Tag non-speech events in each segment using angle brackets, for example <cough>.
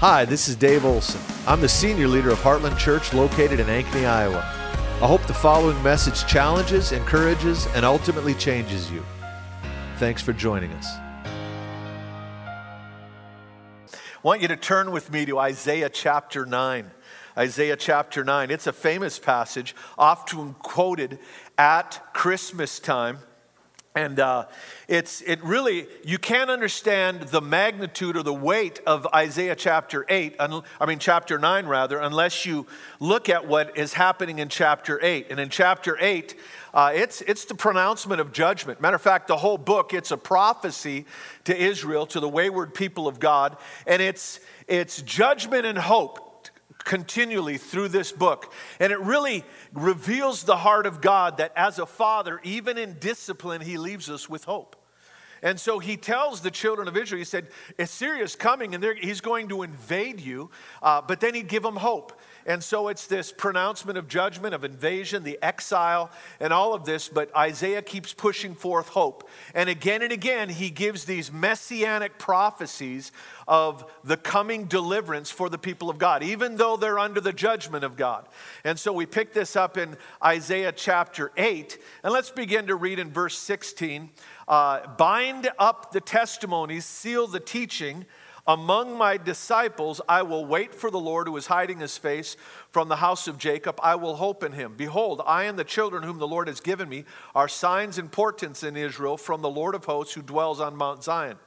Hi, this is Dave Olson. I'm the senior leader of Heartland Church located in Ankeny, Iowa. I hope the following message challenges, encourages, and ultimately changes you. Thanks for joining us. I want you to turn with me to Isaiah chapter 9. Isaiah chapter 9. It's a famous passage, often quoted at Christmas time. And uh, it's it really you can't understand the magnitude or the weight of Isaiah chapter eight. I mean chapter nine rather, unless you look at what is happening in chapter eight. And in chapter eight, uh, it's it's the pronouncement of judgment. Matter of fact, the whole book it's a prophecy to Israel, to the wayward people of God, and it's it's judgment and hope continually through this book. And it really reveals the heart of God that as a father, even in discipline, he leaves us with hope. And so he tells the children of Israel, he said, Assyria's coming and he's going to invade you, uh, but then he'd give them hope. And so it's this pronouncement of judgment, of invasion, the exile, and all of this. But Isaiah keeps pushing forth hope. And again and again, he gives these messianic prophecies of the coming deliverance for the people of God, even though they're under the judgment of God. And so we pick this up in Isaiah chapter 8. And let's begin to read in verse 16. Uh, Bind up the testimonies, seal the teaching among my disciples, I will wait for the Lord who is hiding his face from the house of Jacob. I will hope in him. Behold, I and the children whom the Lord has given me are signs and portents in Israel from the Lord of hosts who dwells on Mount Zion.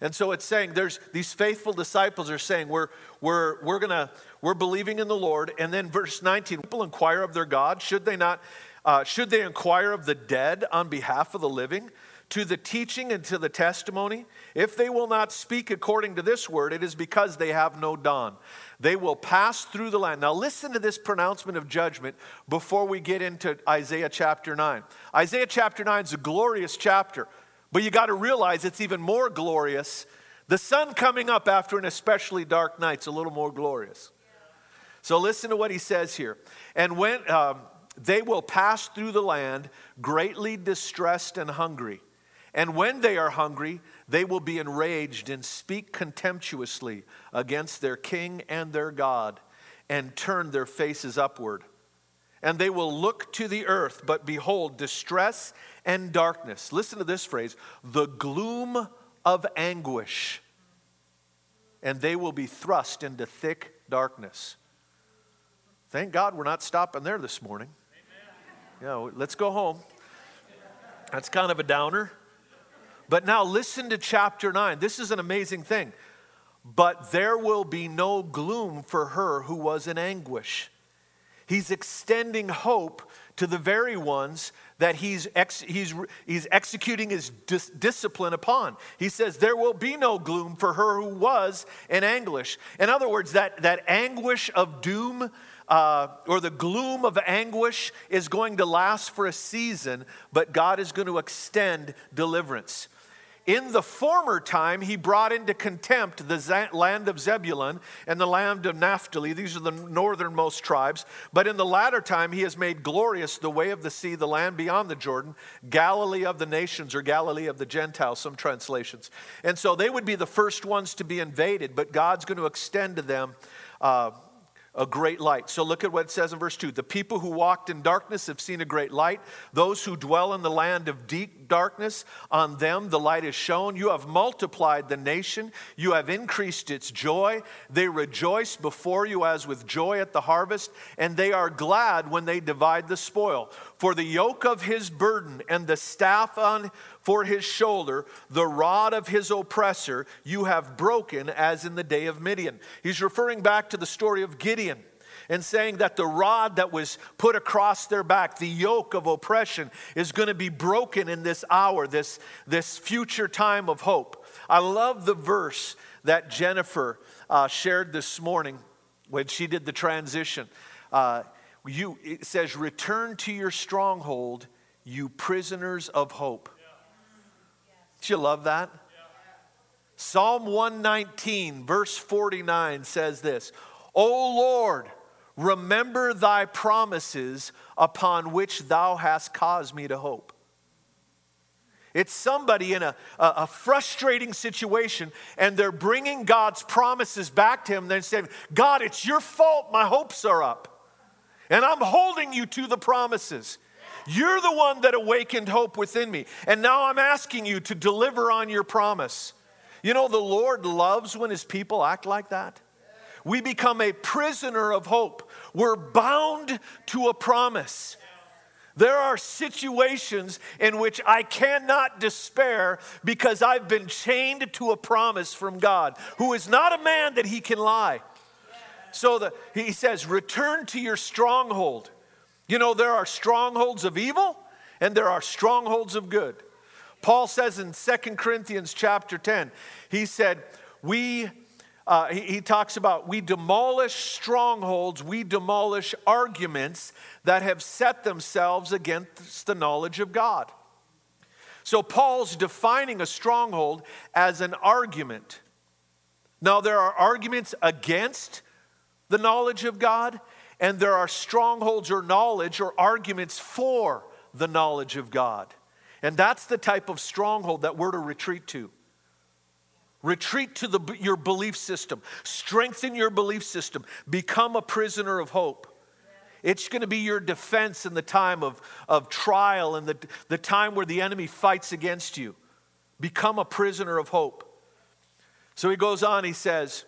And so it's saying there's these faithful disciples are saying we're we're we're gonna we're believing in the Lord. And then verse 19, people inquire of their God. Should they not uh, should they inquire of the dead on behalf of the living? To the teaching and to the testimony. If they will not speak according to this word, it is because they have no dawn. They will pass through the land. Now, listen to this pronouncement of judgment before we get into Isaiah chapter 9. Isaiah chapter 9 is a glorious chapter, but you got to realize it's even more glorious. The sun coming up after an especially dark night is a little more glorious. So, listen to what he says here. And when um, they will pass through the land, greatly distressed and hungry. And when they are hungry, they will be enraged and speak contemptuously against their king and their God and turn their faces upward. And they will look to the earth, but behold, distress and darkness. Listen to this phrase the gloom of anguish. And they will be thrust into thick darkness. Thank God we're not stopping there this morning. Yeah, let's go home. That's kind of a downer. But now listen to chapter 9. This is an amazing thing. But there will be no gloom for her who was in anguish. He's extending hope to the very ones that he's, ex- he's, he's executing his dis- discipline upon. He says, There will be no gloom for her who was in anguish. In other words, that, that anguish of doom uh, or the gloom of anguish is going to last for a season, but God is going to extend deliverance. In the former time, he brought into contempt the land of Zebulun and the land of Naphtali. These are the northernmost tribes. But in the latter time, he has made glorious the way of the sea, the land beyond the Jordan, Galilee of the nations, or Galilee of the Gentiles, some translations. And so they would be the first ones to be invaded, but God's going to extend to them. Uh, a great light. So look at what it says in verse 2. The people who walked in darkness have seen a great light. Those who dwell in the land of deep darkness, on them the light is shown. You have multiplied the nation, you have increased its joy. They rejoice before you as with joy at the harvest, and they are glad when they divide the spoil. For the yoke of his burden and the staff on for his shoulder, the rod of his oppressor, you have broken as in the day of Midian. He's referring back to the story of Gideon and saying that the rod that was put across their back, the yoke of oppression, is going to be broken in this hour, this, this future time of hope. I love the verse that Jennifer uh, shared this morning when she did the transition. Uh, you, it says, Return to your stronghold, you prisoners of hope. Do you love that? Psalm 119, verse 49 says this O Lord, remember thy promises upon which thou hast caused me to hope. It's somebody in a, a, a, frustrating situation and they're bringing God's promises back to him. They're saying, God, it's your fault my hopes are up. And I'm holding you to the promises. You're the one that awakened hope within me. And now I'm asking you to deliver on your promise. You know, the Lord loves when his people act like that. We become a prisoner of hope. We're bound to a promise. There are situations in which I cannot despair because I've been chained to a promise from God, who is not a man that he can lie. So the, he says, Return to your stronghold. You know, there are strongholds of evil and there are strongholds of good. Paul says in Second Corinthians chapter 10, he said, We uh, he, he talks about we demolish strongholds, we demolish arguments that have set themselves against the knowledge of God. So Paul's defining a stronghold as an argument. Now, there are arguments against the knowledge of God, and there are strongholds or knowledge or arguments for the knowledge of God. And that's the type of stronghold that we're to retreat to. Retreat to the, your belief system. Strengthen your belief system. Become a prisoner of hope. It's going to be your defense in the time of, of trial and the, the time where the enemy fights against you. Become a prisoner of hope. So he goes on, he says,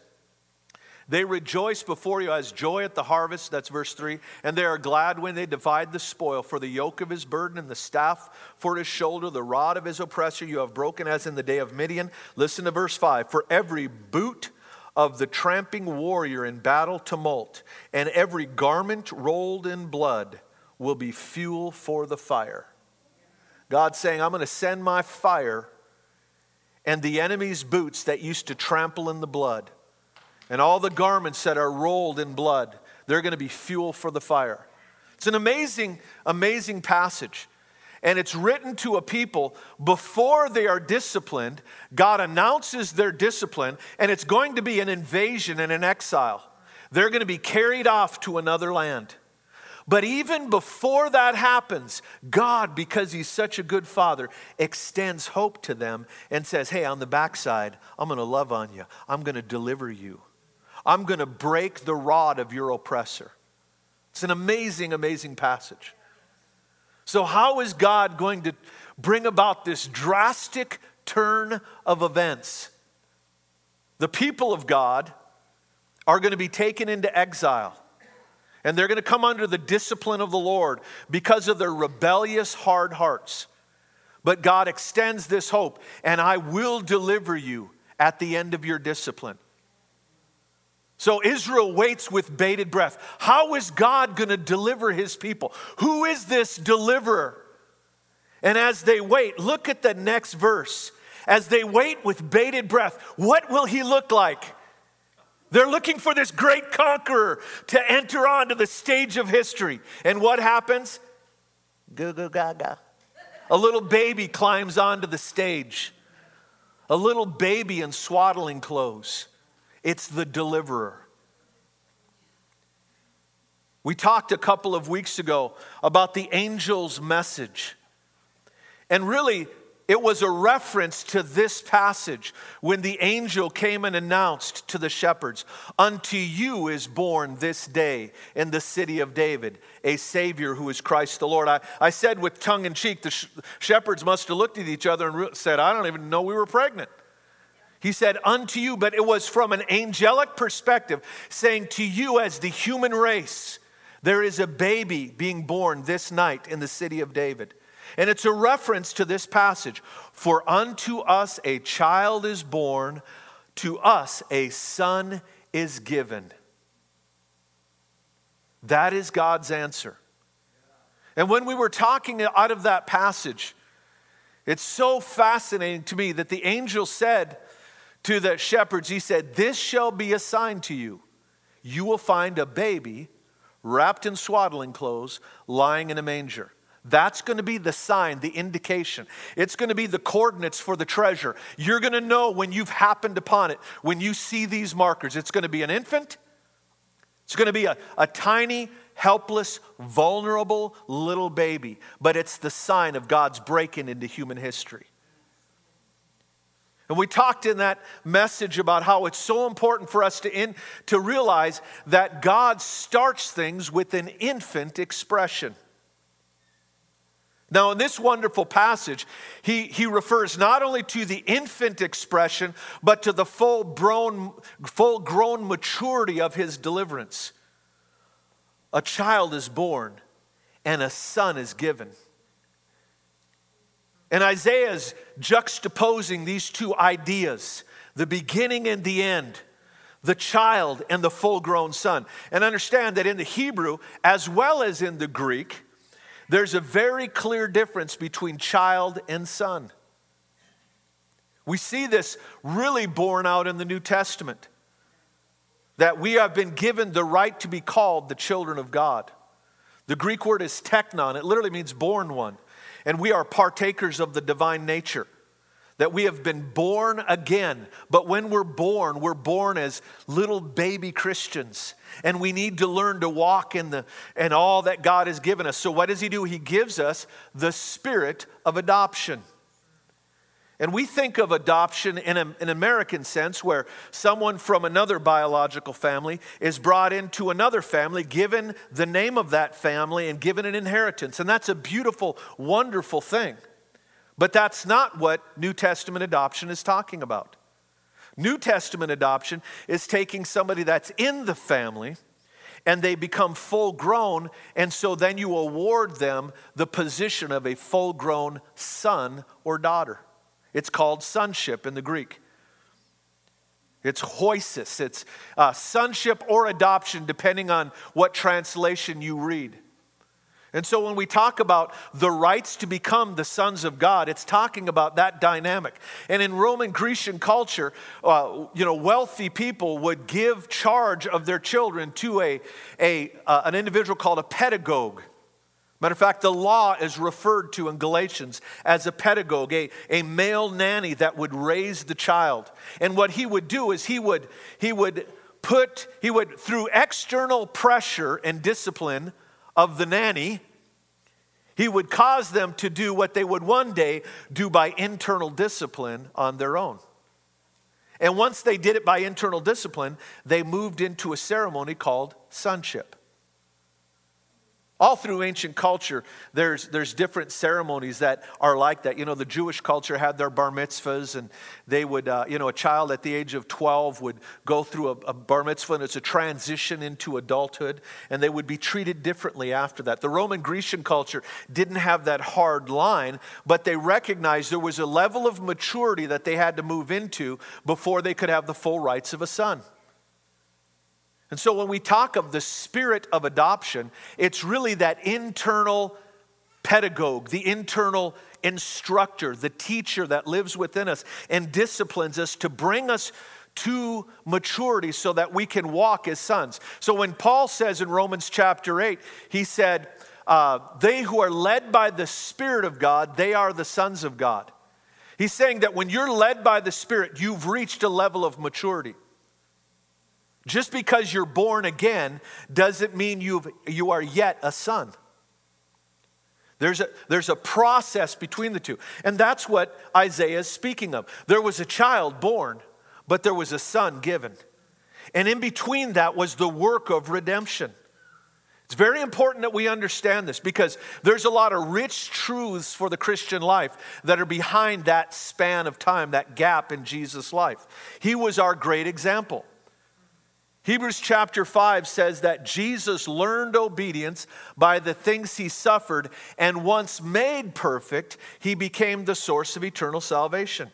they rejoice before you as joy at the harvest, that's verse 3. And they are glad when they divide the spoil, for the yoke of his burden and the staff for his shoulder, the rod of his oppressor you have broken as in the day of Midian. Listen to verse 5. For every boot of the tramping warrior in battle tumult, and every garment rolled in blood will be fuel for the fire. God's saying, I'm going to send my fire and the enemy's boots that used to trample in the blood and all the garments that are rolled in blood, they're going to be fuel for the fire. It's an amazing, amazing passage. And it's written to a people before they are disciplined. God announces their discipline, and it's going to be an invasion and an exile. They're going to be carried off to another land. But even before that happens, God, because He's such a good Father, extends hope to them and says, Hey, on the backside, I'm going to love on you, I'm going to deliver you. I'm going to break the rod of your oppressor. It's an amazing, amazing passage. So, how is God going to bring about this drastic turn of events? The people of God are going to be taken into exile. And they're going to come under the discipline of the Lord because of their rebellious, hard hearts. But God extends this hope, and I will deliver you at the end of your discipline. So Israel waits with bated breath. How is God going to deliver his people? Who is this deliverer? And as they wait, look at the next verse. As they wait with bated breath, what will he look like? They're looking for this great conqueror to enter onto the stage of history. And what happens? Goo goo gaga. A little baby climbs onto the stage. A little baby in swaddling clothes. It's the deliverer. We talked a couple of weeks ago about the angel's message. And really, it was a reference to this passage when the angel came and announced to the shepherds, Unto you is born this day in the city of David a Savior who is Christ the Lord. I, I said with tongue in cheek, the sh- shepherds must have looked at each other and re- said, I don't even know we were pregnant. He said, Unto you, but it was from an angelic perspective, saying, To you as the human race, there is a baby being born this night in the city of David. And it's a reference to this passage For unto us a child is born, to us a son is given. That is God's answer. And when we were talking out of that passage, it's so fascinating to me that the angel said, to the shepherds, he said, This shall be a sign to you. You will find a baby wrapped in swaddling clothes lying in a manger. That's going to be the sign, the indication. It's going to be the coordinates for the treasure. You're going to know when you've happened upon it, when you see these markers. It's going to be an infant, it's going to be a, a tiny, helpless, vulnerable little baby, but it's the sign of God's breaking into human history. And we talked in that message about how it's so important for us to, in, to realize that God starts things with an infant expression. Now, in this wonderful passage, he, he refers not only to the infant expression, but to the full grown, full grown maturity of his deliverance. A child is born, and a son is given. And Isaiah is juxtaposing these two ideas the beginning and the end, the child and the full grown son. And understand that in the Hebrew, as well as in the Greek, there's a very clear difference between child and son. We see this really borne out in the New Testament that we have been given the right to be called the children of God. The Greek word is teknon, it literally means born one. And we are partakers of the divine nature that we have been born again. But when we're born, we're born as little baby Christians. And we need to learn to walk in the and all that God has given us. So what does he do? He gives us the spirit of adoption. And we think of adoption in an American sense where someone from another biological family is brought into another family, given the name of that family, and given an inheritance. And that's a beautiful, wonderful thing. But that's not what New Testament adoption is talking about. New Testament adoption is taking somebody that's in the family and they become full grown, and so then you award them the position of a full grown son or daughter. It's called sonship in the Greek. It's hoisis, it's uh, sonship or adoption, depending on what translation you read. And so when we talk about the rights to become the sons of God, it's talking about that dynamic. And in Roman Grecian culture, uh, you know, wealthy people would give charge of their children to a, a, uh, an individual called a pedagogue. Matter of fact, the law is referred to in Galatians as a pedagogue, a, a male nanny that would raise the child. And what he would do is he would, he would put, he would, through external pressure and discipline, of the nanny, he would cause them to do what they would one day do by internal discipline on their own. And once they did it by internal discipline, they moved into a ceremony called sonship. All through ancient culture, there's, there's different ceremonies that are like that. You know, the Jewish culture had their bar mitzvahs, and they would, uh, you know, a child at the age of 12 would go through a, a bar mitzvah, and it's a transition into adulthood, and they would be treated differently after that. The Roman Grecian culture didn't have that hard line, but they recognized there was a level of maturity that they had to move into before they could have the full rights of a son. And so when we talk of the spirit of adoption, it's really that internal pedagogue, the internal instructor, the teacher that lives within us and disciplines us to bring us to maturity so that we can walk as sons. So when Paul says in Romans chapter 8, he said, uh, They who are led by the Spirit of God, they are the sons of God. He's saying that when you're led by the Spirit, you've reached a level of maturity. Just because you're born again doesn't mean you've, you are yet a son. There's a, there's a process between the two. And that's what Isaiah is speaking of. There was a child born, but there was a son given. And in between that was the work of redemption. It's very important that we understand this because there's a lot of rich truths for the Christian life that are behind that span of time, that gap in Jesus' life. He was our great example. Hebrews chapter 5 says that Jesus learned obedience by the things he suffered, and once made perfect, he became the source of eternal salvation.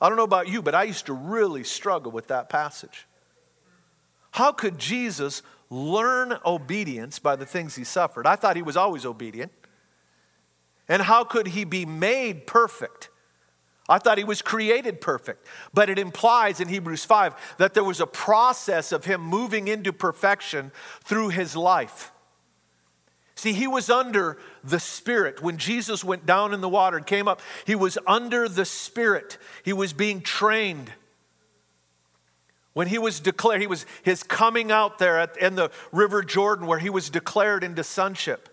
I don't know about you, but I used to really struggle with that passage. How could Jesus learn obedience by the things he suffered? I thought he was always obedient. And how could he be made perfect? I thought he was created perfect. But it implies in Hebrews 5 that there was a process of him moving into perfection through his life. See, he was under the Spirit. When Jesus went down in the water and came up, he was under the Spirit. He was being trained. When he was declared, he was his coming out there at, in the River Jordan where he was declared into sonship.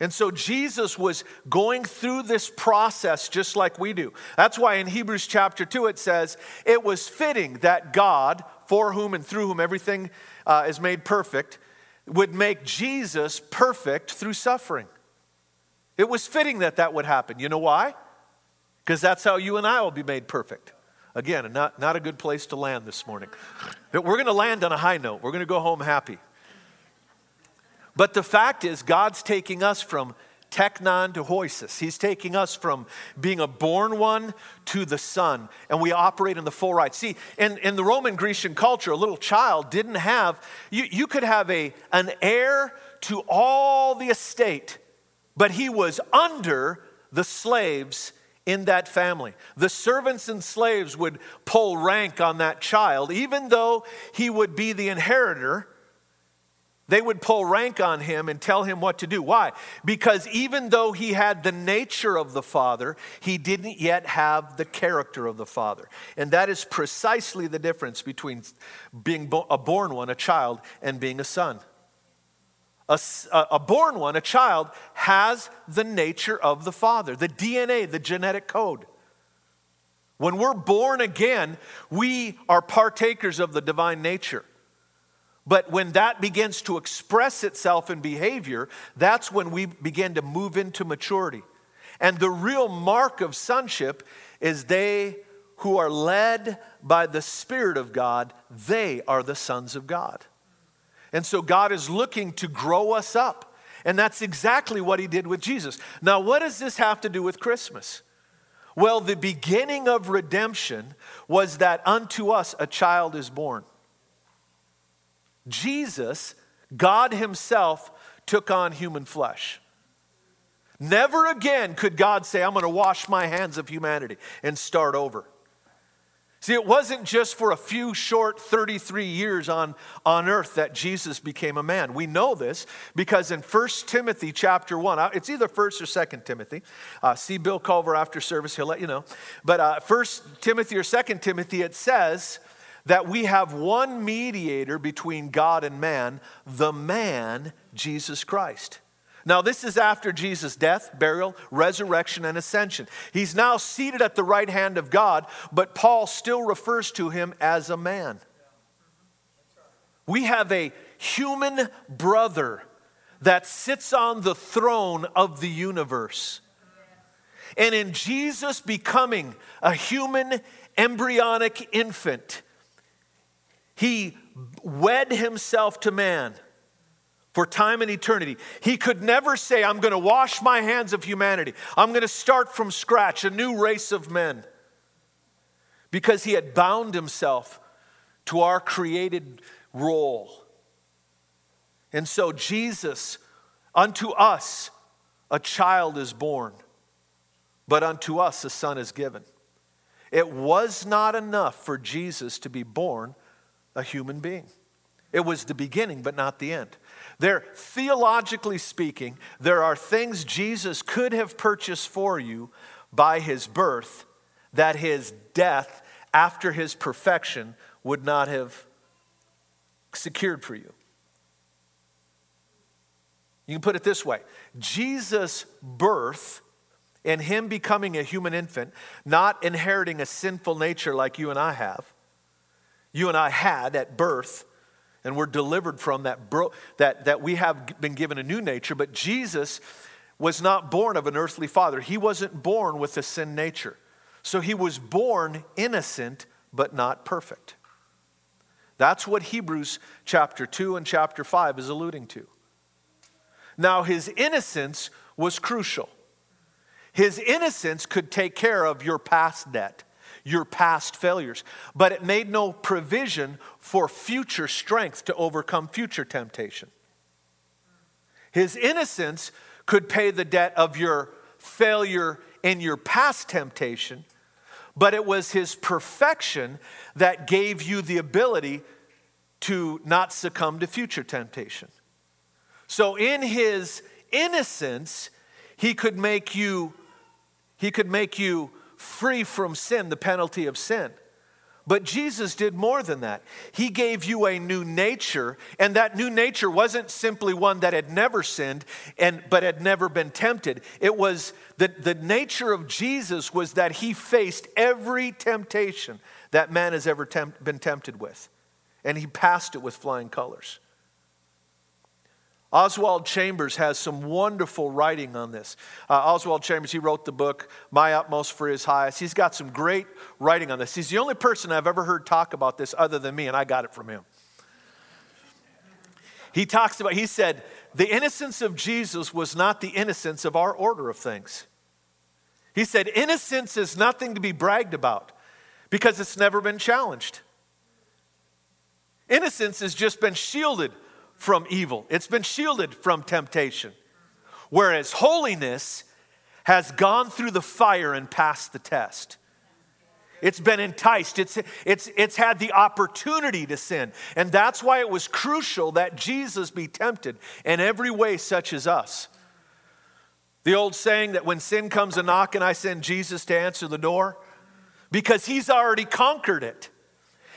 And so Jesus was going through this process just like we do. That's why in Hebrews chapter 2 it says, It was fitting that God, for whom and through whom everything uh, is made perfect, would make Jesus perfect through suffering. It was fitting that that would happen. You know why? Because that's how you and I will be made perfect. Again, not, not a good place to land this morning. But we're going to land on a high note. We're going to go home happy. But the fact is, God's taking us from teknon to hoisis. He's taking us from being a born one to the son, and we operate in the full right. See, in, in the Roman Grecian culture, a little child didn't have, you, you could have a, an heir to all the estate, but he was under the slaves in that family. The servants and slaves would pull rank on that child, even though he would be the inheritor they would pull rank on him and tell him what to do. Why? Because even though he had the nature of the Father, he didn't yet have the character of the Father. And that is precisely the difference between being a born one, a child, and being a son. A, a, born one, a child, has the nature of the Father, the DNA, the genetic code. When we're born again, we are partakers of the divine nature. But when that begins to express itself in behavior, that's when we begin to move into maturity. And the real mark of sonship is they who are led by the Spirit of God, they are the sons of God. And so God is looking to grow us up. And that's exactly what he did with Jesus. Now, what does this have to do with Christmas? Well, the beginning of redemption was that unto us a child is born. Jesus, God Himself, took on human flesh. Never again could God say, I'm going to wash my hands of humanity and start over. See, it wasn't just for a few short 33 years on, on earth that Jesus became a man. We know this because in 1 Timothy chapter 1, uh, it's either 1st or 2nd Timothy. Uh, see Bill Culver after service, he'll let you know. But uh, 1 Timothy or 2nd Timothy, it says, that we have one mediator between God and man, the man, Jesus Christ. Now, this is after Jesus' death, burial, resurrection, and ascension. He's now seated at the right hand of God, but Paul still refers to him as a man. We have a human brother that sits on the throne of the universe. And in Jesus becoming a human embryonic infant, he wed himself to man for time and eternity. He could never say, I'm going to wash my hands of humanity. I'm going to start from scratch, a new race of men. Because he had bound himself to our created role. And so, Jesus, unto us a child is born, but unto us a son is given. It was not enough for Jesus to be born a human being. It was the beginning, but not the end. There, theologically speaking, there are things Jesus could have purchased for you by his birth that his death after his perfection would not have secured for you. You can put it this way Jesus' birth and him becoming a human infant, not inheriting a sinful nature like you and I have, you and I had at birth, and we're delivered from that, bro- that, that we have been given a new nature, but Jesus was not born of an earthly father. He wasn't born with a sin nature. So he was born innocent, but not perfect. That's what Hebrews chapter 2 and chapter 5 is alluding to. Now, his innocence was crucial. His innocence could take care of your past debt your past failures, but it made no provision for future strength to overcome future temptation. His innocence could pay the debt of your failure in your past temptation, but it was his perfection that gave you the ability to not succumb to future temptation. So in his innocence, he could make you he could make you free from sin, the penalty of sin. But Jesus did more than that. He gave you a new nature, and that new nature wasn't simply one that had never sinned and but had never been tempted. It was that the nature of Jesus was that he faced every temptation that man has ever been tempted with, and he passed it with flying colors. Oswald Chambers has some wonderful writing on this. Uh, Oswald Chambers, he wrote the book, My Utmost for His Highest. He's got some great writing on this. He's the only person I've ever heard talk about this other than me, and I got it from him. He talks about, he said, the innocence of Jesus was not the innocence of our order of things. He said, innocence is nothing to be bragged about because it's never been challenged. Innocence has just been shielded from evil, it's been shielded from temptation. Whereas holiness has gone through the fire and passed the test. It's been enticed. It's, it's, it's had the opportunity to sin. And that's why it was crucial that Jesus be tempted in every way, such as us. The old saying that when sin comes a knocking, I send Jesus to answer the door, because he's already conquered it.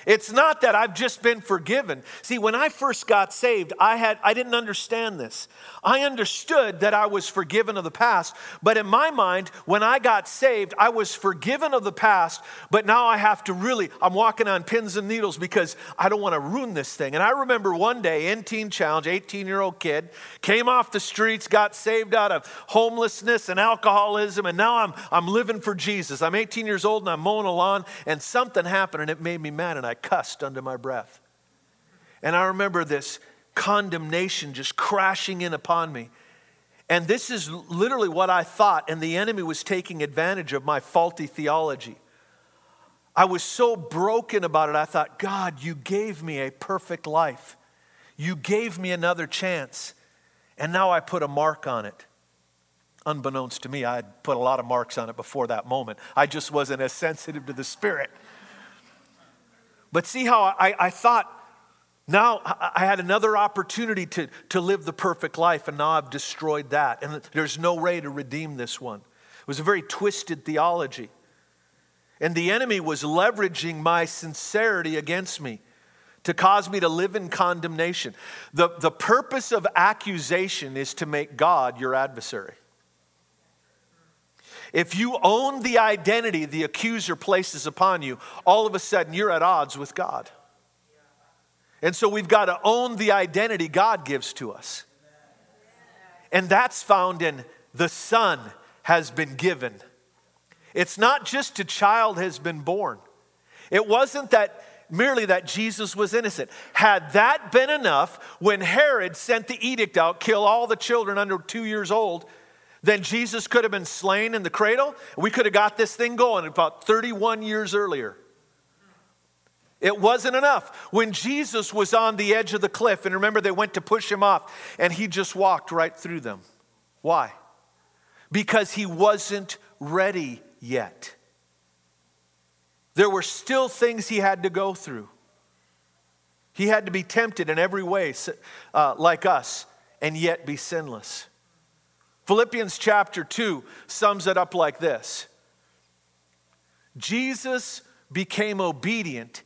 It's not that I've just been forgiven. See, when I first got saved, I had I didn't understand this. I understood that I was forgiven of the past, but in my mind, when I got saved, I was forgiven of the past, but now I have to really I'm walking on pins and needles because I don't want to ruin this thing. And I remember one day in Teen Challenge, 18-year-old kid, came off the streets, got saved out of homelessness and alcoholism, and now I'm I'm living for Jesus. I'm 18 years old and I'm mowing a lawn, and something happened and it made me mad and I I cussed under my breath. And I remember this condemnation just crashing in upon me. And this is literally what I thought, and the enemy was taking advantage of my faulty theology. I was so broken about it, I thought, God, you gave me a perfect life. You gave me another chance, and now I put a mark on it. Unbeknownst to me, I had put a lot of marks on it before that moment. I just wasn't as sensitive to the Spirit. But see how I, I thought now I had another opportunity to, to live the perfect life, and now I've destroyed that. And there's no way to redeem this one. It was a very twisted theology. And the enemy was leveraging my sincerity against me to cause me to live in condemnation. The, the purpose of accusation is to make God your adversary. If you own the identity the accuser places upon you, all of a sudden you're at odds with God. And so we've got to own the identity God gives to us. And that's found in the Son has been given. It's not just a child has been born. It wasn't that merely that Jesus was innocent. Had that been enough, when Herod sent the edict out, kill all the children under two years old, then Jesus could have been slain in the cradle. We could have got this thing going about 31 years earlier. It wasn't enough. When Jesus was on the edge of the cliff, and remember they went to push him off, and he just walked right through them. Why? Because he wasn't ready yet. There were still things he had to go through. He had to be tempted in every way, uh, like us, and yet be sinless. Philippians chapter 2 sums it up like this Jesus became obedient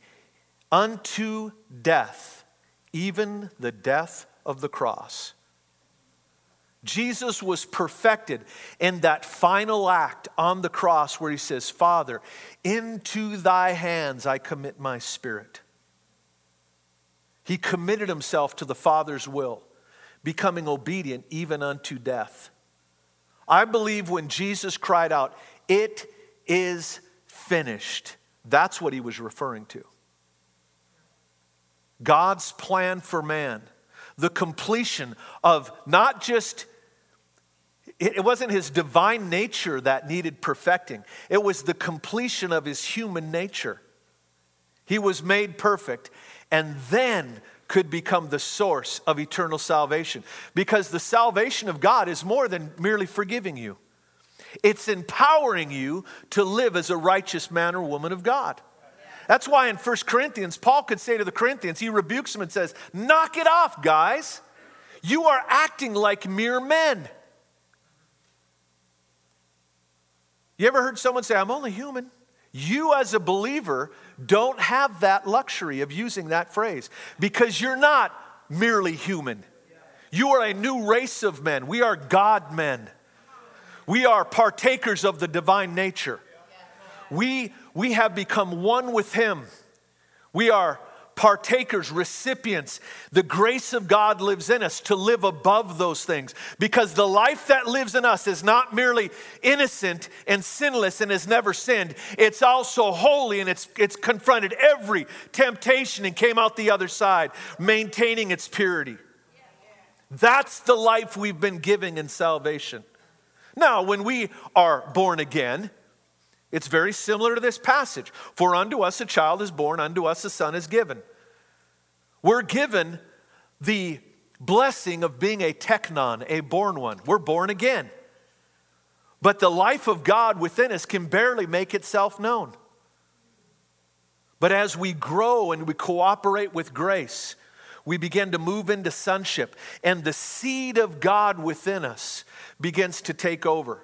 unto death, even the death of the cross. Jesus was perfected in that final act on the cross where he says, Father, into thy hands I commit my spirit. He committed himself to the Father's will, becoming obedient even unto death. I believe when Jesus cried out, It is finished, that's what he was referring to. God's plan for man, the completion of not just it wasn't his divine nature that needed perfecting, it was the completion of his human nature. He was made perfect, and then could become the source of eternal salvation. Because the salvation of God is more than merely forgiving you, it's empowering you to live as a righteous man or woman of God. That's why in 1 Corinthians, Paul could say to the Corinthians, he rebukes them and says, Knock it off, guys. You are acting like mere men. You ever heard someone say, I'm only human? You, as a believer, don't have that luxury of using that phrase because you're not merely human. You are a new race of men. We are God men. We are partakers of the divine nature. We, we have become one with Him. We are partakers, recipients. The grace of God lives in us to live above those things because the life that lives in us is not merely innocent and sinless and has never sinned, it's also holy and it's, it's confronted every temptation and came out the other side, maintaining its purity. That's the life we've been giving in salvation. Now, when we are born again, it's very similar to this passage. For unto us a child is born, unto us a son is given. We're given the blessing of being a teknon, a born one. We're born again. But the life of God within us can barely make itself known. But as we grow and we cooperate with grace, we begin to move into sonship, and the seed of God within us begins to take over.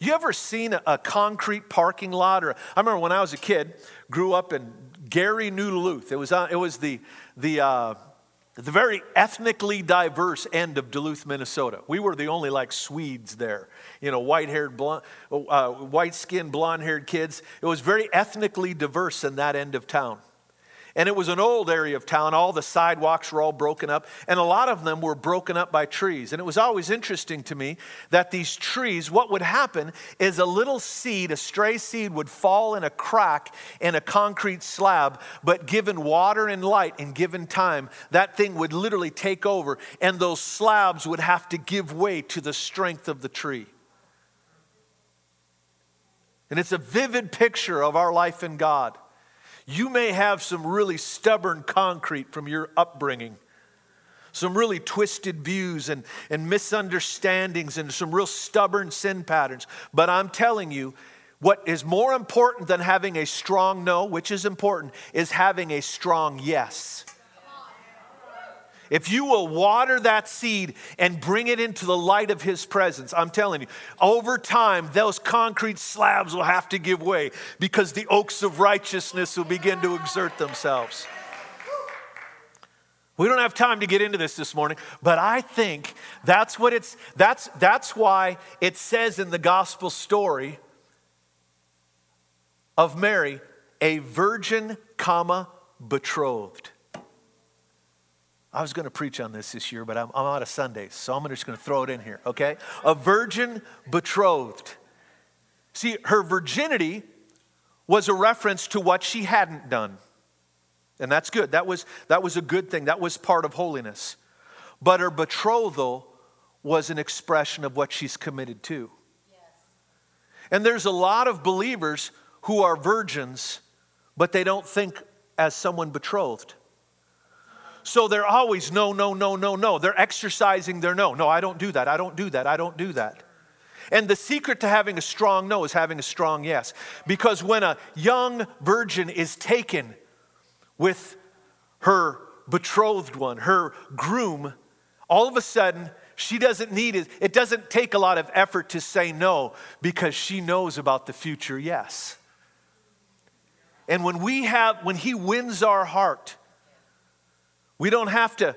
You ever seen a, a concrete parking lot? Or I remember when I was a kid, grew up in Gary, New Duluth. It was, uh, it was the, the, uh, the very ethnically diverse end of Duluth, Minnesota. We were the only like Swedes there, you know, white haired, blonde, uh, white skinned, blonde haired kids. It was very ethnically diverse in that end of town. And it was an old area of town. All the sidewalks were all broken up, and a lot of them were broken up by trees. And it was always interesting to me that these trees, what would happen is a little seed, a stray seed, would fall in a crack in a concrete slab, but given water and light and given time, that thing would literally take over, and those slabs would have to give way to the strength of the tree. And it's a vivid picture of our life in God. You may have some really stubborn concrete from your upbringing, some really twisted views and, and misunderstandings, and some real stubborn sin patterns. But I'm telling you, what is more important than having a strong no, which is important, is having a strong yes. If you will water that seed and bring it into the light of His presence, I'm telling you, over time, those concrete slabs will have to give way because the oaks of righteousness will begin to exert themselves. We don't have time to get into this this morning, but I think that's what it's that's that's why it says in the gospel story of Mary, a virgin, comma, betrothed. I was going to preach on this this year, but I'm, I'm out of Sundays, so I'm just going to throw it in here, okay? A virgin betrothed. See, her virginity was a reference to what she hadn't done. And that's good. That was, that was a good thing. That was part of holiness. But her betrothal was an expression of what she's committed to. Yes. And there's a lot of believers who are virgins, but they don't think as someone betrothed. So they're always no, no, no, no, no. They're exercising their no. No, I don't do that. I don't do that. I don't do that. And the secret to having a strong no is having a strong yes. Because when a young virgin is taken with her betrothed one, her groom, all of a sudden, she doesn't need it. It doesn't take a lot of effort to say no because she knows about the future yes. And when we have, when he wins our heart, we don't have to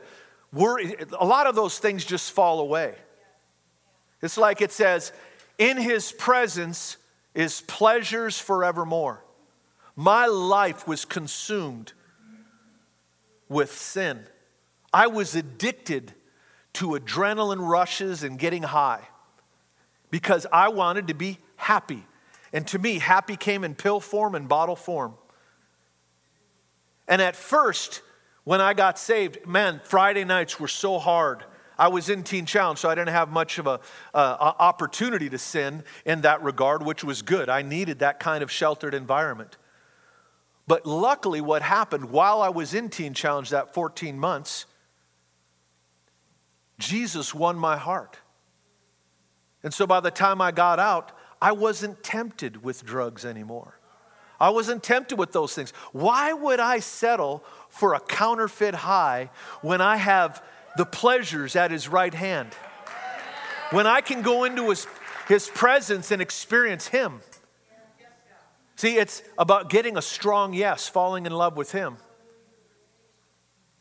worry. A lot of those things just fall away. It's like it says, in his presence is pleasures forevermore. My life was consumed with sin. I was addicted to adrenaline rushes and getting high because I wanted to be happy. And to me, happy came in pill form and bottle form. And at first, when I got saved, man, Friday nights were so hard. I was in Teen Challenge, so I didn't have much of an uh, opportunity to sin in that regard, which was good. I needed that kind of sheltered environment. But luckily, what happened while I was in Teen Challenge that 14 months, Jesus won my heart. And so by the time I got out, I wasn't tempted with drugs anymore. I wasn't tempted with those things. Why would I settle for a counterfeit high when I have the pleasures at his right hand? When I can go into his, his presence and experience him. See, it's about getting a strong yes, falling in love with Him.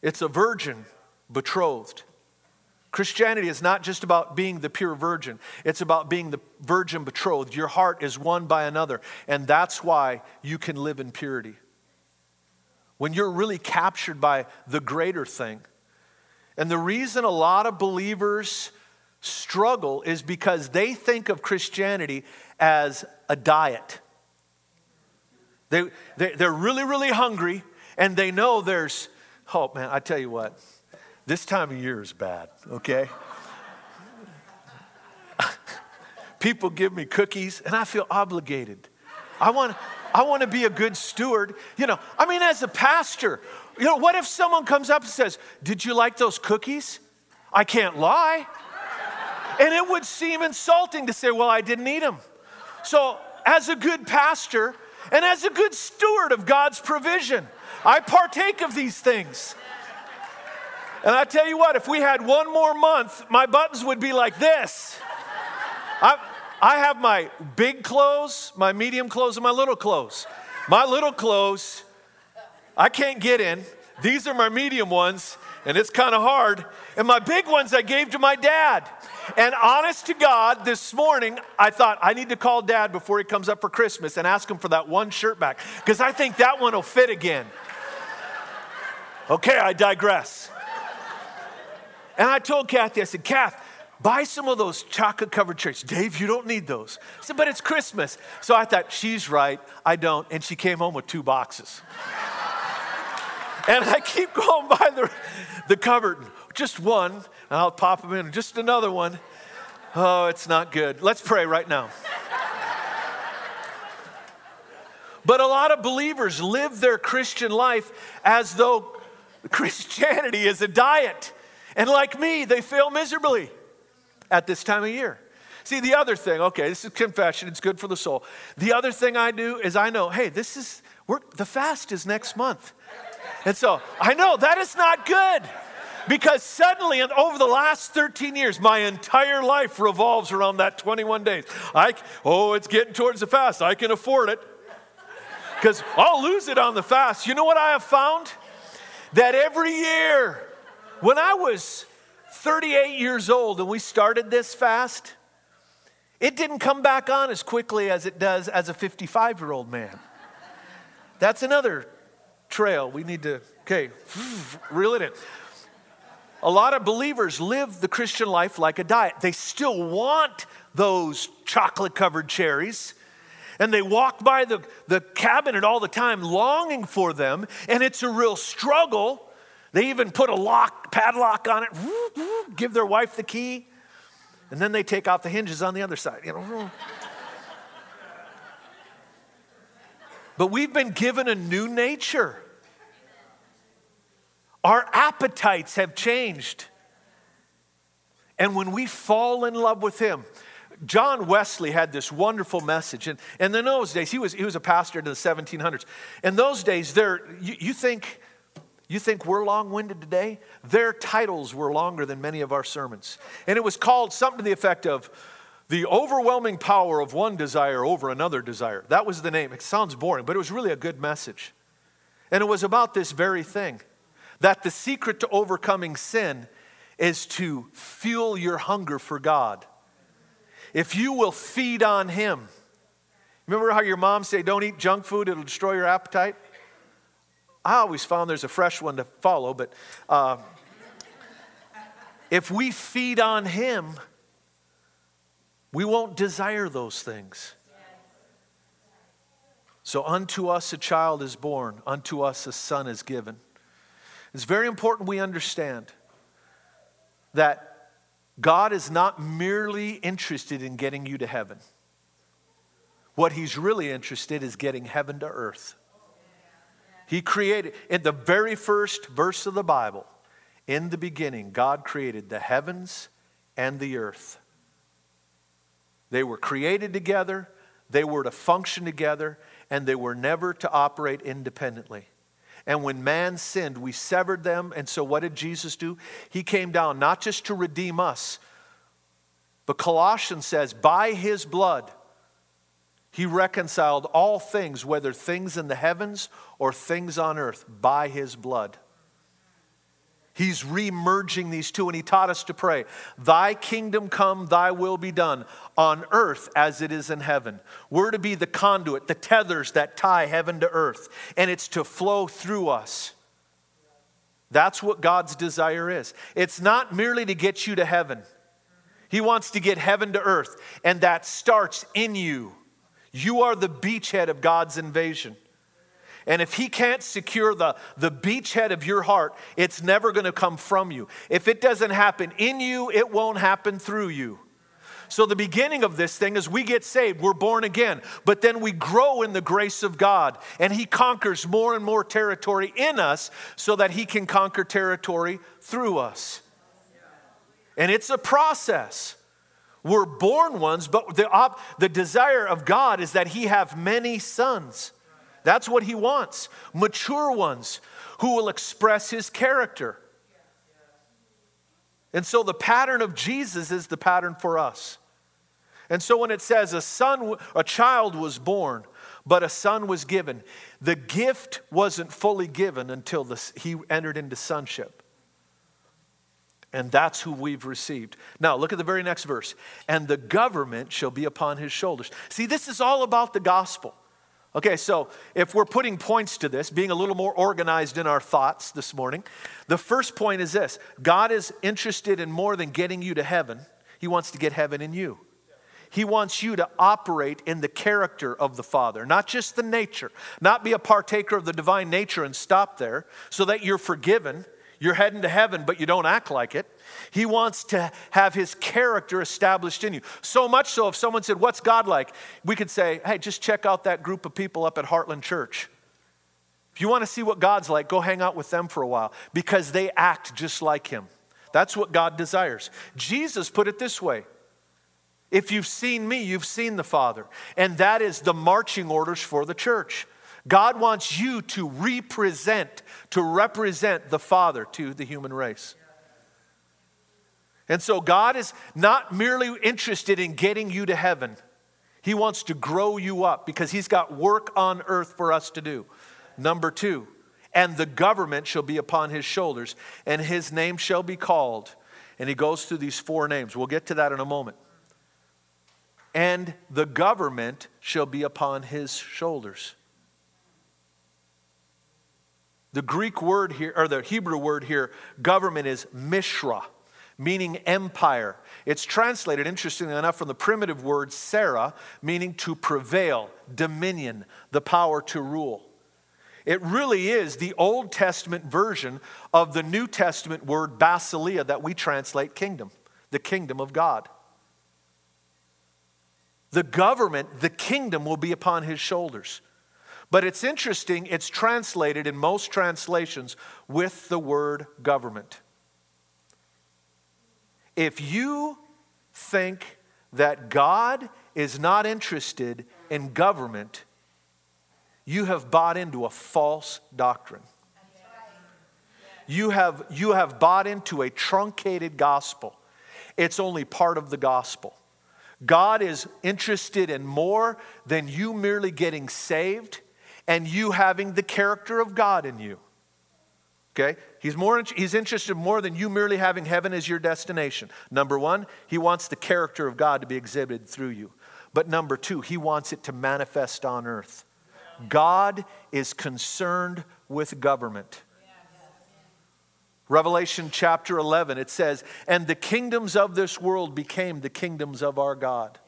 It's a virgin betrothed. Christianity is not just about being the pure virgin, it's about being the virgin betrothed. Your heart is won by another, and that's why you can live in purity. When you're really captured by the greater thing. And the reason a lot of believers struggle is because they think of Christianity as a diet. They, they, they're really, really hungry, and they know there's, oh man, I tell you what, this time of year is bad, okay? <laughs> People give me cookies, and I feel obligated. I want, I want to be a good steward. You know, I mean, as a pastor, you know, what if someone comes up and says, Did you like those cookies? I can't lie. And it would seem insulting to say, Well, I didn't eat them. So, as a good pastor and as a good steward of God's provision, I partake of these things. And I tell you what, if we had one more month, my buttons would be like this. I, I have my big clothes, my medium clothes, and my little clothes. My little clothes, I can't get in. These are my medium ones, and it's kind of hard. And my big ones I gave to my dad. And honest to God, this morning I thought I need to call dad before he comes up for Christmas and ask him for that one shirt back because I think that one will fit again. Okay, I digress. And I told Kathy, I said, Kath, buy some of those chocolate covered cherries. Dave, you don't need those. I said, but it's Christmas. So I thought, she's right, I don't. And she came home with two boxes. and I keep going by the, the cupboard, just one, and I'll pop them in, just another one. Oh, it's not good. Let's pray right now. But a lot of believers live their Christian life as though Christianity is a diet. And like me, they fail miserably at this time of year. See, the other thing, okay, this is confession, it's good for the soul. The other thing I do is I know, hey, this is, we're, the fast is next month. And so I know that is not good because suddenly, and over the last 13 years, my entire life revolves around that 21 days. I, oh, it's getting towards the fast. I can afford it because I'll lose it on the fast. You know what I have found? That every year, when I was 38 years old and we started this fast, it didn't come back on as quickly as it does as a 55 year old man. That's another trail we need to, okay, <sniffs> reel it in. A lot of believers live the Christian life like a diet. They still want those chocolate covered cherries. And they walk by the, the cabinet all the time longing for them. And it's a real struggle they even put a lock, padlock on it, give their wife the key, and then they take off the hinges on the other side. You know. but we've been given a new nature. Our appetites have changed. And when we fall in love with Him, John Wesley had this wonderful message. And, and in those days, he was, he was a pastor in the 1700s. In those days, there, you, you think you think we're long winded today? Their titles were longer than many of our sermons. And it was called something to the effect of The Overwhelming Power of One Desire Over Another Desire. That was the name. It sounds boring, but it was really a good message. And it was about this very thing that the secret to overcoming sin is to fuel your hunger for God. If you will feed on Him, remember how your mom say, Don't eat junk food, it'll destroy your appetite? I always found there's a fresh one to follow, but uh, if we feed on Him, we won't desire those things. So, unto us a child is born, unto us a son is given. It's very important we understand that God is not merely interested in getting you to heaven. What He's really interested is getting heaven to earth. He created, in the very first verse of the Bible, in the beginning, God created the heavens and the earth. They were created together, they were to function together, and they were never to operate independently. And when man sinned, we severed them. And so, what did Jesus do? He came down not just to redeem us, but Colossians says, by his blood, He reconciled all things, whether things in the heavens or things on earth, by his blood. He's remerging these two, and he taught us to pray, Thy kingdom come, thy will be done, on earth as it is in heaven. We're to be the conduit, the tethers that tie heaven to earth, and it's to flow through us. That's what God's desire is. It's not merely to get you to heaven, He wants to get heaven to earth, and that starts in you. You are the beachhead of God's invasion. And if he can't secure the, the beachhead of your heart, it's never going to come from you. If it doesn't happen in you, it won't happen through you. So, the beginning of this thing is we get saved, we're born again, but then we grow in the grace of God, and He conquers more and more territory in us so that He can conquer territory through us. And it's a process. We're born ones, but the, op- the desire of God is that He have many sons. That's what He wants. Mature ones who will express His character. And so the pattern of Jesus is the pattern for us. And so when it says a son, a child was born, but a son was given, the gift wasn't fully given until the, he entered into sonship. And that's who we've received. Now, look at the very next verse. And the government shall be upon his shoulders. See, this is all about the gospel. Okay, so if we're putting points to this, being a little more organized in our thoughts this morning, the first point is this God is interested in more than getting you to heaven, He wants to get heaven in you. He wants you to operate in the character of the Father, not just the nature, not be a partaker of the divine nature and stop there so that you're forgiven you're heading to heaven, but you don't act like it. He wants to have his character established in you. So much so, if someone said, What's God like? We could say, Hey, just check out that group of people up at Heartland Church. If you want to see what God's like, go hang out with them for a while because they act just like him. That's what God desires. Jesus put it this way If you've seen me, you've seen the Father. And that is the marching orders for the church. God wants you to represent, to represent the Father to the human race. And so God is not merely interested in getting you to heaven. He wants to grow you up because he's got work on earth for us to do. Number 2, and the government shall be upon his shoulders, and his name shall be called. And he goes through these four names. We'll get to that in a moment. And the government shall be upon his shoulders. The Greek word here, or the Hebrew word here, government is mishra, meaning empire. It's translated, interestingly enough, from the primitive word Sarah, meaning to prevail, dominion, the power to rule. It really is the Old Testament version of the New Testament word basileia that we translate kingdom, the kingdom of God. The government, the kingdom will be upon his shoulders. But it's interesting, it's translated in most translations with the word government. If you think that God is not interested in government, you have bought into a false doctrine. You have, you have bought into a truncated gospel. It's only part of the gospel. God is interested in more than you merely getting saved and you having the character of God in you. Okay? He's, more, he's interested more than you merely having heaven as your destination. Number one, he wants the character of God to be exhibited through you. But number two, he wants it to manifest on earth. God is concerned with government. Revelation chapter 11, it says, And the kingdoms of this world became the kingdoms of our God.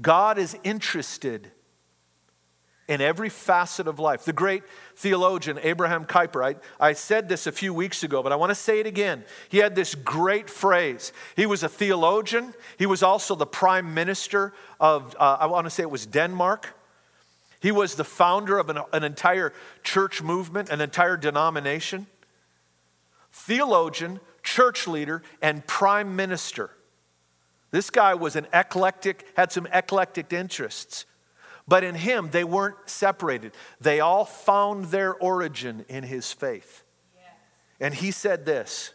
God is interested in every facet of life. The great theologian Abraham Kuyper, I, I said this a few weeks ago, but I want to say it again. He had this great phrase. He was a theologian, he was also the prime minister of, uh, I want to say it was Denmark. He was the founder of an, an entire church movement, an entire denomination. Theologian, church leader, and prime minister. This guy was an eclectic, had some eclectic interests. But in him, they weren't separated. They all found their origin in his faith. And he said this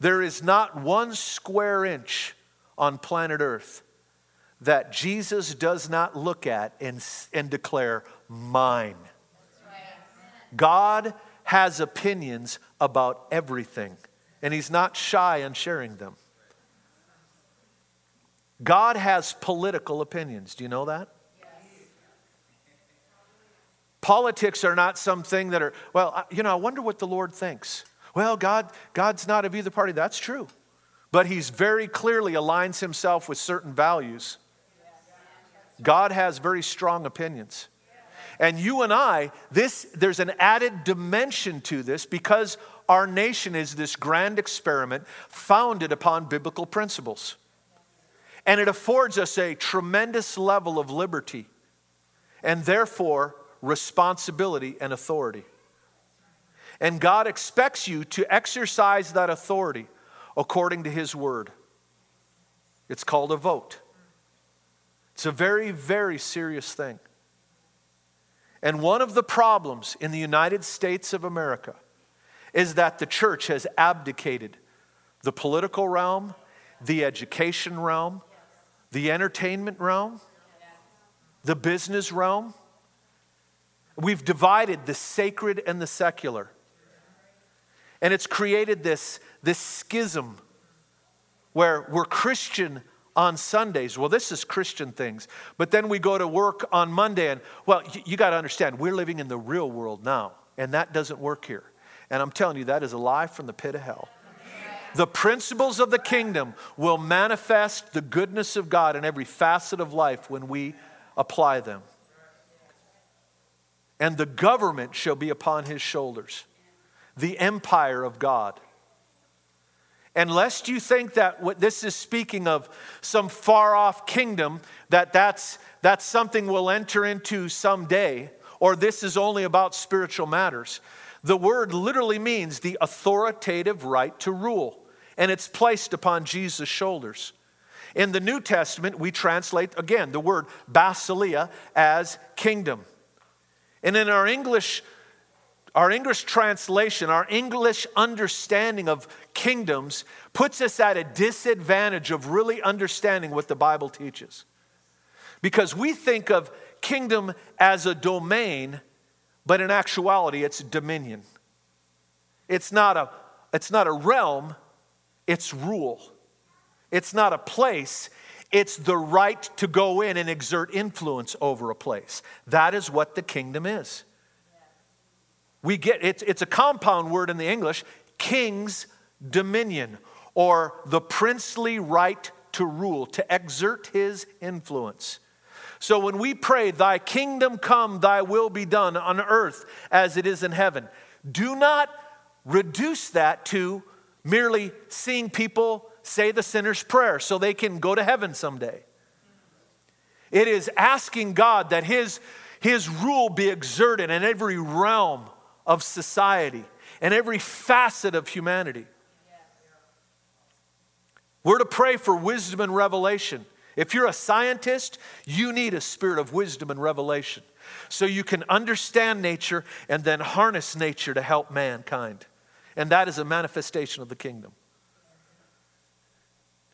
There is not one square inch on planet Earth that Jesus does not look at and, and declare, mine. God has opinions about everything, and He's not shy on sharing them. God has political opinions. Do you know that? Politics are not something that are, well, you know, I wonder what the Lord thinks. Well, God, God's not of either party. That's true. But he's very clearly aligns himself with certain values. God has very strong opinions. And you and I, this there's an added dimension to this because our nation is this grand experiment founded upon biblical principles. And it affords us a tremendous level of liberty and therefore responsibility and authority. And God expects you to exercise that authority according to His word. It's called a vote. It's a very, very serious thing. And one of the problems in the United States of America is that the church has abdicated the political realm, the education realm, the entertainment realm, the business realm. We've divided the sacred and the secular. And it's created this, this schism where we're Christian on Sundays. Well, this is Christian things. But then we go to work on Monday, and well, you, you got to understand, we're living in the real world now, and that doesn't work here. And I'm telling you, that is a lie from the pit of hell. The principles of the kingdom will manifest the goodness of God in every facet of life when we apply them. And the government shall be upon his shoulders, the empire of God. And lest you think that what this is speaking of some far off kingdom, that that's, that's something we'll enter into someday, or this is only about spiritual matters. The word literally means the authoritative right to rule, and it's placed upon Jesus' shoulders. In the New Testament, we translate again the word basileia as kingdom. And in our English our English translation, our English understanding of kingdoms puts us at a disadvantage of really understanding what the Bible teaches. Because we think of kingdom as a domain, but in actuality, it's dominion. It's not a, it's not a realm, it's rule. It's not a place, it's the right to go in and exert influence over a place. That is what the kingdom is. We get it's, it's a compound word in the English, king's dominion, or the princely right to rule, to exert his influence. So when we pray, Thy kingdom come, Thy will be done on earth as it is in heaven, do not reduce that to merely seeing people say the sinner's prayer so they can go to heaven someday. It is asking God that His, his rule be exerted in every realm of society and every facet of humanity. We're to pray for wisdom and revelation. If you're a scientist, you need a spirit of wisdom and revelation so you can understand nature and then harness nature to help mankind. And that is a manifestation of the kingdom.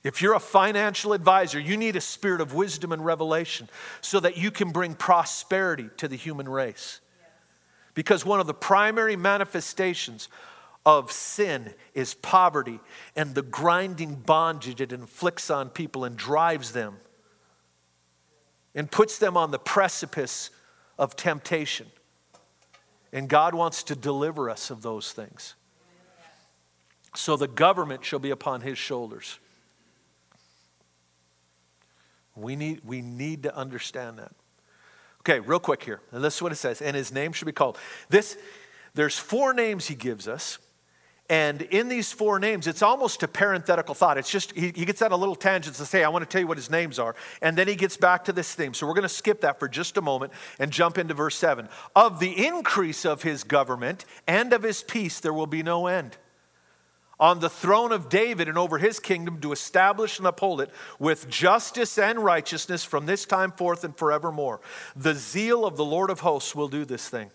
If you're a financial advisor, you need a spirit of wisdom and revelation so that you can bring prosperity to the human race. Because one of the primary manifestations of sin is poverty and the grinding bondage it inflicts on people and drives them and puts them on the precipice of temptation. And God wants to deliver us of those things. So the government shall be upon his shoulders. We need, we need to understand that. Okay, real quick here. And this is what it says. And his name should be called. This, there's four names he gives us. And in these four names, it's almost a parenthetical thought. It's just, he, he gets at a little tangent to say, I want to tell you what his names are. And then he gets back to this theme. So we're going to skip that for just a moment and jump into verse 7. Of the increase of his government and of his peace, there will be no end on the throne of David and over his kingdom to establish and uphold it with justice and righteousness from this time forth and forevermore. The zeal of the Lord of hosts will do this thing.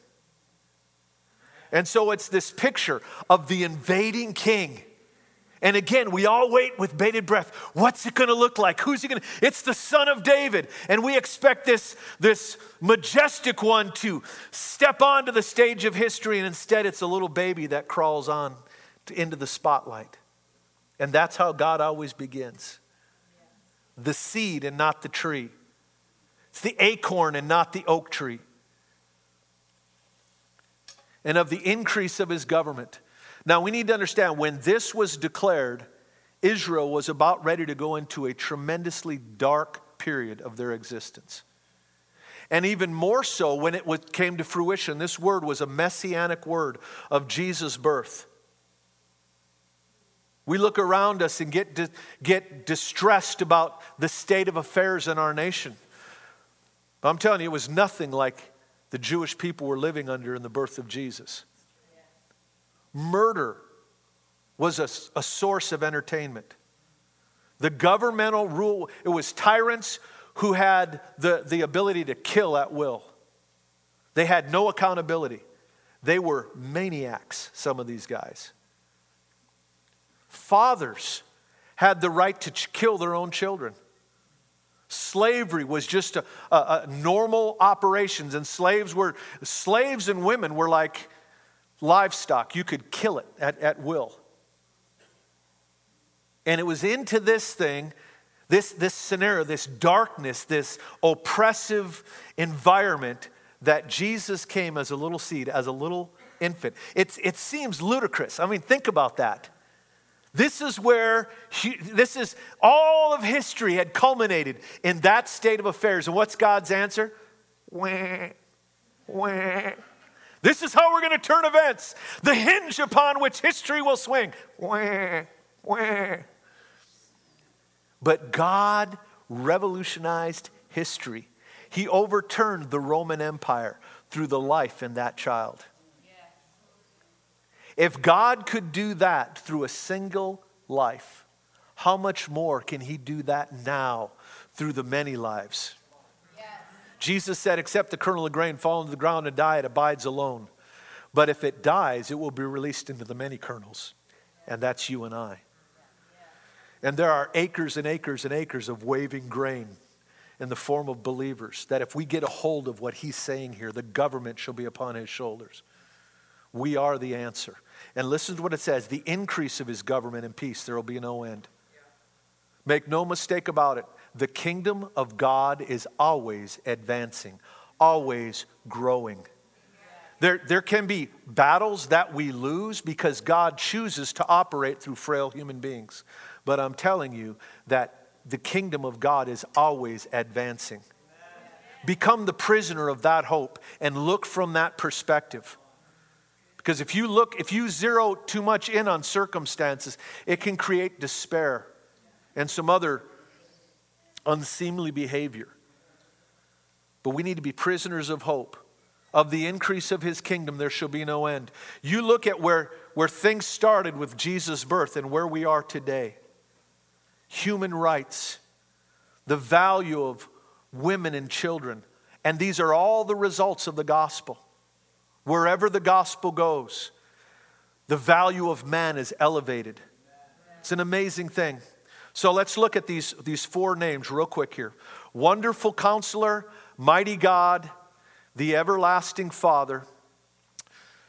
And so it's this picture of the invading king. And again, we all wait with bated breath. What's it to look like? Who's he going to? It's the son of David. And we expect this, this majestic one to step onto the stage of history, and instead it's a little baby that crawls on into the spotlight. And that's how God always begins the seed and not the tree, it's the acorn and not the oak tree. And of the increase of his government. Now, we need to understand when this was declared, Israel was about ready to go into a tremendously dark period of their existence. And even more so when it came to fruition, this word was a messianic word of Jesus' birth. We look around us and get, get distressed about the state of affairs in our nation. But I'm telling you, it was nothing like the Jewish people were living under in the birth of Jesus. Murder was a, a source of entertainment. The governmental rule, it was tyrants who had the, the ability to kill at will. They had no accountability. They were maniacs, some of these guys. Fathers had the right to ch- kill their own children. Slavery was just a, a, a normal operations, and slaves were slaves and women were like livestock. You could kill it at, at will. And it was into this thing, this, this scenario, this darkness, this oppressive environment that Jesus came as a little seed, as a little infant. It's, it seems ludicrous. I mean, think about that. This is where, this is, all of history had culminated in that state of affairs. And what's God's answer? Wah, wah. This is how we're going to turn events. The hinge upon which history will swing. Wah, wah. But God revolutionized history. He overturned the Roman Empire through the life in that child. If God could do that through a single life, how much more can He do that now through the many lives? Jesus said, Except the kernel of grain fall into the ground and die, it abides alone. But if it dies, it will be released into the many kernels. And that's you and I. And there are acres and acres and acres of waving grain in the form of believers that if we get a hold of what he's saying here, the government shall be upon his shoulders. We are the answer. And listen to what it says the increase of his government and peace, there will be no end. Make no mistake about it. The kingdom of God is always advancing, always growing. There, there can be battles that we lose because God chooses to operate through frail human beings. But I'm telling you that the kingdom of God is always advancing. Become the prisoner of that hope and look from that perspective. Because if you look, if you zero too much in on circumstances, it can create despair and some other unseemly behavior. But we need to be prisoners of hope. Of the increase of his kingdom, there shall be no end. You look at where, where things started with Jesus' birth and where we are today human rights, the value of women and children. And these are all the results of the gospel. Wherever the gospel goes, the value of man is elevated. It's an amazing thing. So let's look at these, these four names real quick here Wonderful Counselor, Mighty God, the Everlasting Father.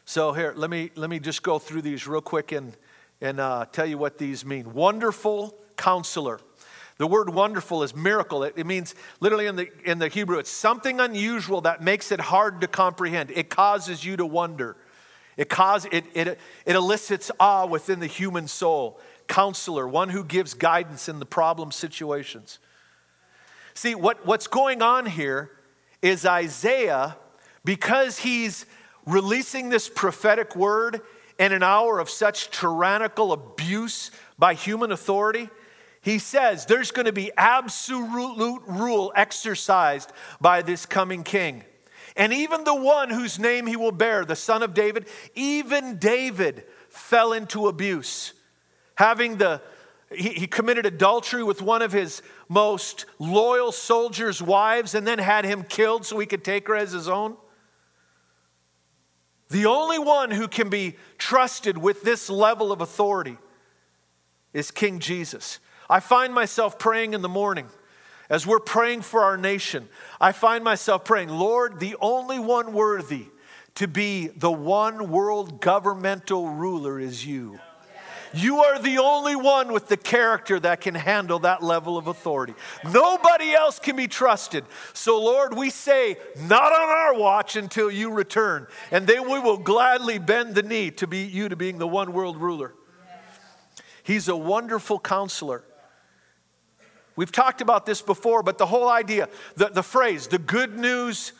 So here, let me, let me just go through these real quick and, and uh, tell you what these mean. Wonderful Counselor. The word wonderful is miracle. It, it, means, literally in the, in the Hebrew, it's something unusual that makes it hard to comprehend. It causes you to wonder. It, cause, it, it, it elicits awe within the human soul. Counselor, one who gives guidance in the problem situations. See, what, what's going on here is Isaiah, because he's releasing this prophetic word in an hour of such tyrannical abuse by human authority, he says there's going to be absolute rule exercised by this coming king. And even the one whose name he will bear, the son of David, even David fell into abuse. Having the, he, committed adultery with one of his most loyal soldiers' wives and then had him killed so he could take her as his own. The only one who can be trusted with this level of authority is King Jesus. I find myself praying in the morning as we're praying for our nation. I find myself praying, Lord, the only one worthy to be the one world governmental ruler is you. You are the only one with the character that can handle that level of authority. Nobody else can be trusted. So, Lord, we say, not on our watch until you return. And then we will gladly bend the knee to be you to being the one world ruler. He's a wonderful counselor. We've talked about this before, but the whole idea, the, the phrase, the good news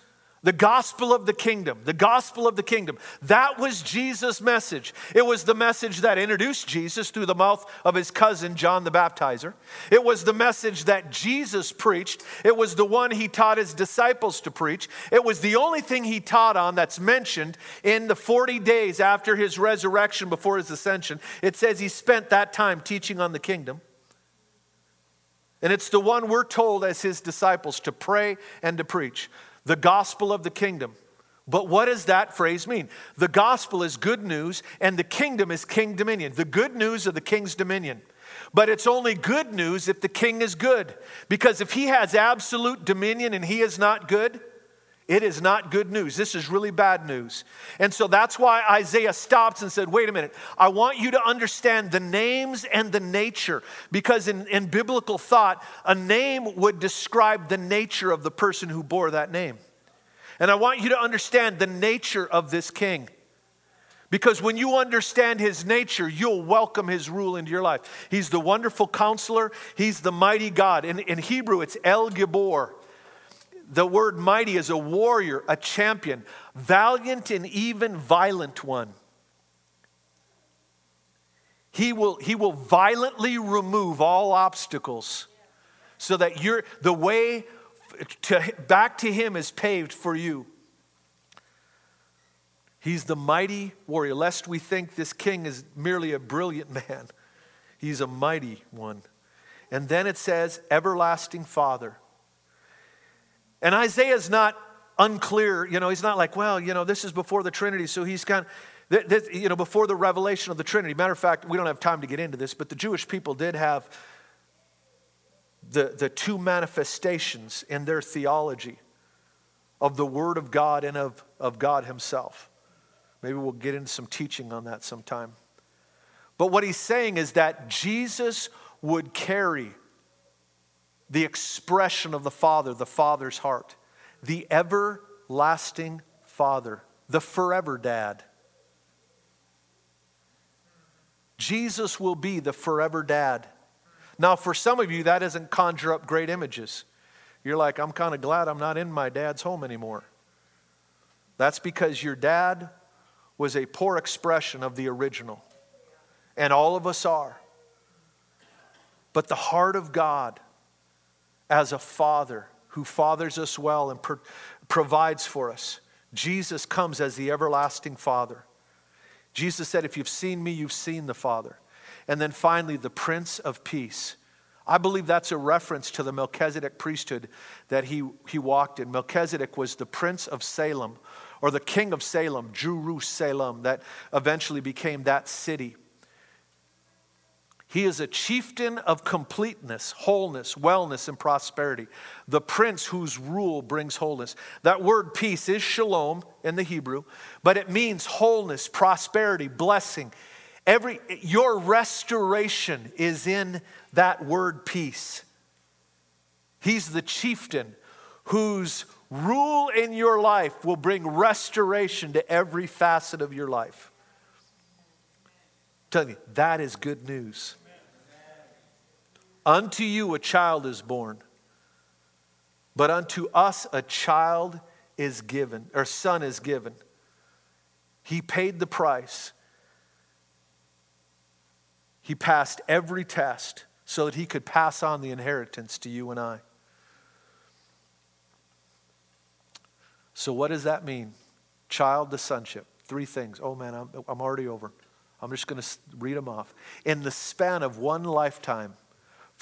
the gospel of the kingdom, the gospel of the kingdom. That was Jesus' message. It was the message that introduced Jesus through the mouth of his cousin, John the Baptizer. It was the message that Jesus preached. It was the one he taught his disciples to preach. It was the only thing he taught on that's mentioned in the 40 days after his resurrection before his ascension. It says he spent that time teaching on the kingdom. And it's the one we're told as his disciples to pray and to preach the gospel of the kingdom. But what does that phrase mean? The gospel is good news, and the kingdom is king dominion. The good news of the king's dominion. But it's only good news if the king is good. Because if he has absolute dominion and he is not good, it is not good news. This is really bad news. And so that's why Isaiah stops and said, Wait a minute, I want you to understand the names and the nature. Because in, in biblical thought, a name would describe the nature of the person who bore that name. And I want you to understand the nature of this king. Because when you understand his nature, you'll welcome his rule into your life. He's the wonderful counselor, he's the mighty God. In, in Hebrew, it's El Gibor. The word mighty is a warrior, a champion, valiant and even violent one. He will, he will violently remove all obstacles so that you the way to, back to him is paved for you. He's the mighty warrior. Lest we think this king is merely a brilliant <laughs> man, he's a mighty one. And then it says, Everlasting Father. And Isaiah's not unclear, you know, he's not like, well, you know, this is before the Trinity, so he's kind of, this, you know, before the revelation of the Trinity. Matter of fact, we don't have time to get into this, but the Jewish people did have the, the two manifestations in their theology of the Word of God and of, of God Himself. Maybe we'll get into some teaching on that sometime. But what he's saying is that Jesus would carry the expression of the Father, the Father's heart, the everlasting Father, the forever dad. Jesus will be the forever dad. Now, for some of you, that doesn't conjure up great images. You're like, I'm kind of glad I'm not in my dad's home anymore. That's because your dad was a poor expression of the original. And all of us are. But the heart of God, as a father who fathers us well and pro- provides for us. Jesus comes as the everlasting Father. Jesus said, If you've seen me, you've seen the Father. And then finally, the Prince of Peace. I believe that's a reference to the Melchizedek priesthood that he, he walked in. Melchizedek was the Prince of Salem, or the King of Salem, Jerusalem, that eventually became that city. He is a chieftain of completeness, wholeness, wellness, and prosperity. The prince whose rule brings wholeness. That word peace is shalom in the Hebrew, but it means wholeness, prosperity, blessing. Every, your restoration is in that word peace. He's the chieftain whose rule in your life will bring restoration to every facet of your life. i Tell you, that is good news. Unto you a child is born, but unto us a child is given, or son is given. He paid the price. He passed every test so that he could pass on the inheritance to you and I. So, what does that mean? Child to sonship. Three things. Oh man, I'm, I'm already over. I'm just going to read them off. In the span of one lifetime,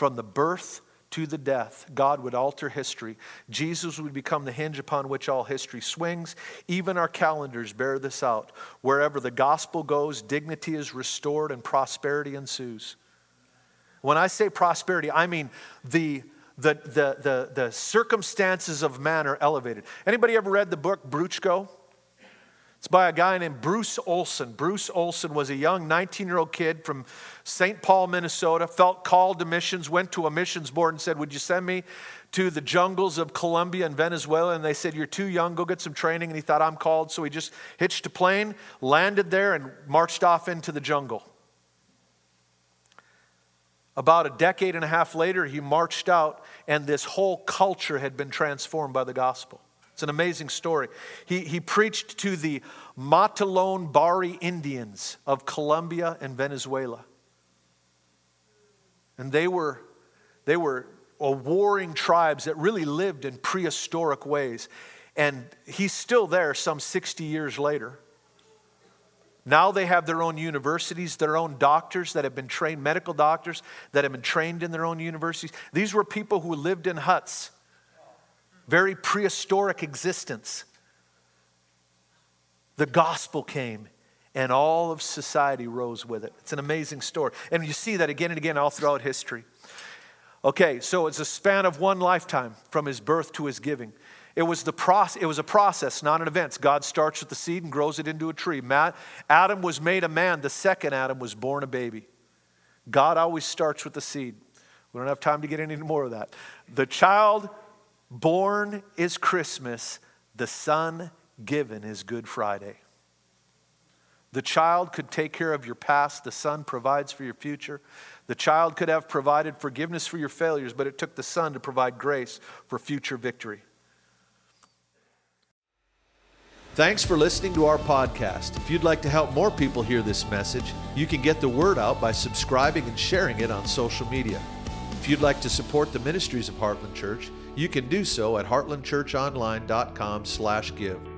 from the birth to the death, God would alter history. Jesus would become the hinge upon which all history swings. Even our calendars bear this out. Wherever the gospel goes, dignity is restored and prosperity ensues. When I say prosperity, I mean the, the, the, the, the circumstances of man are elevated. Anybody ever read the book Bruchko? It's by a guy named Bruce Olson. Bruce Olson was a young 19 year old kid from St. Paul, Minnesota, felt called to missions, went to a missions board and said, Would you send me to the jungles of Colombia and Venezuela? And they said, You're too young, go get some training. And he thought, I'm called. So he just hitched a plane, landed there, and marched off into the jungle. About a decade and a half later, he marched out, and this whole culture had been transformed by the gospel. It's an amazing story. He, he preached to the Motilone Bari Indians of Colombia and Venezuela. And they were, they were warring tribes that really lived in prehistoric ways. And he's still there some 60 years later. Now they have their own universities, their own doctors that have been trained, medical doctors that have been trained in their own universities. These were people who lived in huts very prehistoric existence. The gospel came and all of society rose with it. It's an amazing story. And you see that again and again all throughout history. Okay, so it's a span of one lifetime from his birth to his giving. It was, the process, it was a process, not an event. God starts with the seed and grows it into a tree. Matt, Adam was made a man. The second Adam was born a baby. God always starts with the seed. We don't have time to get into more of that. The child Born is Christmas, the son given is Good Friday. The child could take care of your past, the son provides for your future. The child could have provided forgiveness for your failures, but it took the son to provide grace for future victory. Thanks for listening to our podcast. If you'd like to help more people hear this message, you can get the word out by subscribing and sharing it on social media. If you'd like to support the ministries of Heartland Church, you can do so at heartlandchurchonline.com/give.